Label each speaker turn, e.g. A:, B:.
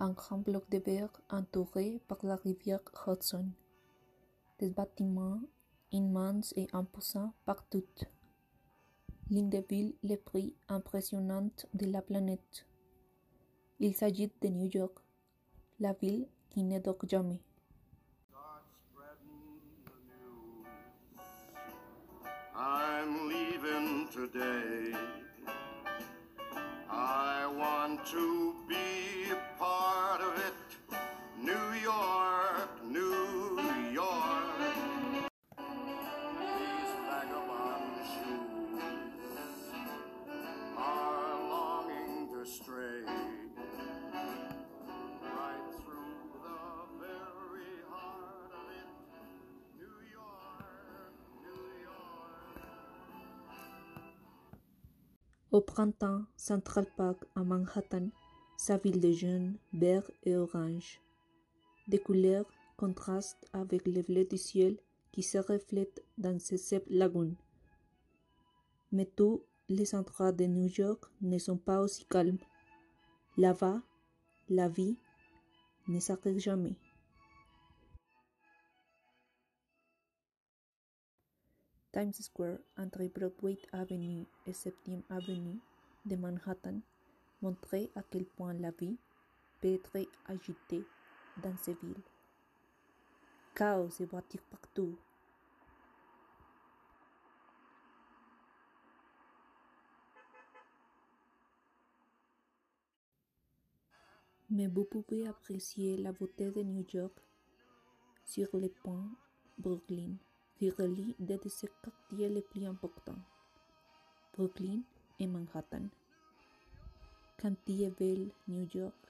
A: un grand bloc de verre entouré par la rivière Hudson. Des bâtiments immenses et imposants partout. L'une des villes les plus impressionnantes de la planète. Il s'agit de New York, la ville qui ne dort jamais.
B: I'm leaving today. I want to
A: Au printemps, Central Park à Manhattan s'avile de jaune, vert et orange. Des couleurs contrastent avec le bleu du ciel qui se reflète dans ces sept lagunes. Mais tous les endroits de New York ne sont pas aussi calmes. Là-bas, la vie ne s'arrête jamais. Times Square, entre Broadway Avenue et 7e Avenue de Manhattan, montrait à quel point la vie peut être agitée dans ces villes. Chaos et voitures partout. Mais vous pouvez apprécier la beauté de New York sur le pont Brooklyn, qui relie deux de ses quartiers les plus importants, Brooklyn et Manhattan. Quand il est belle New York,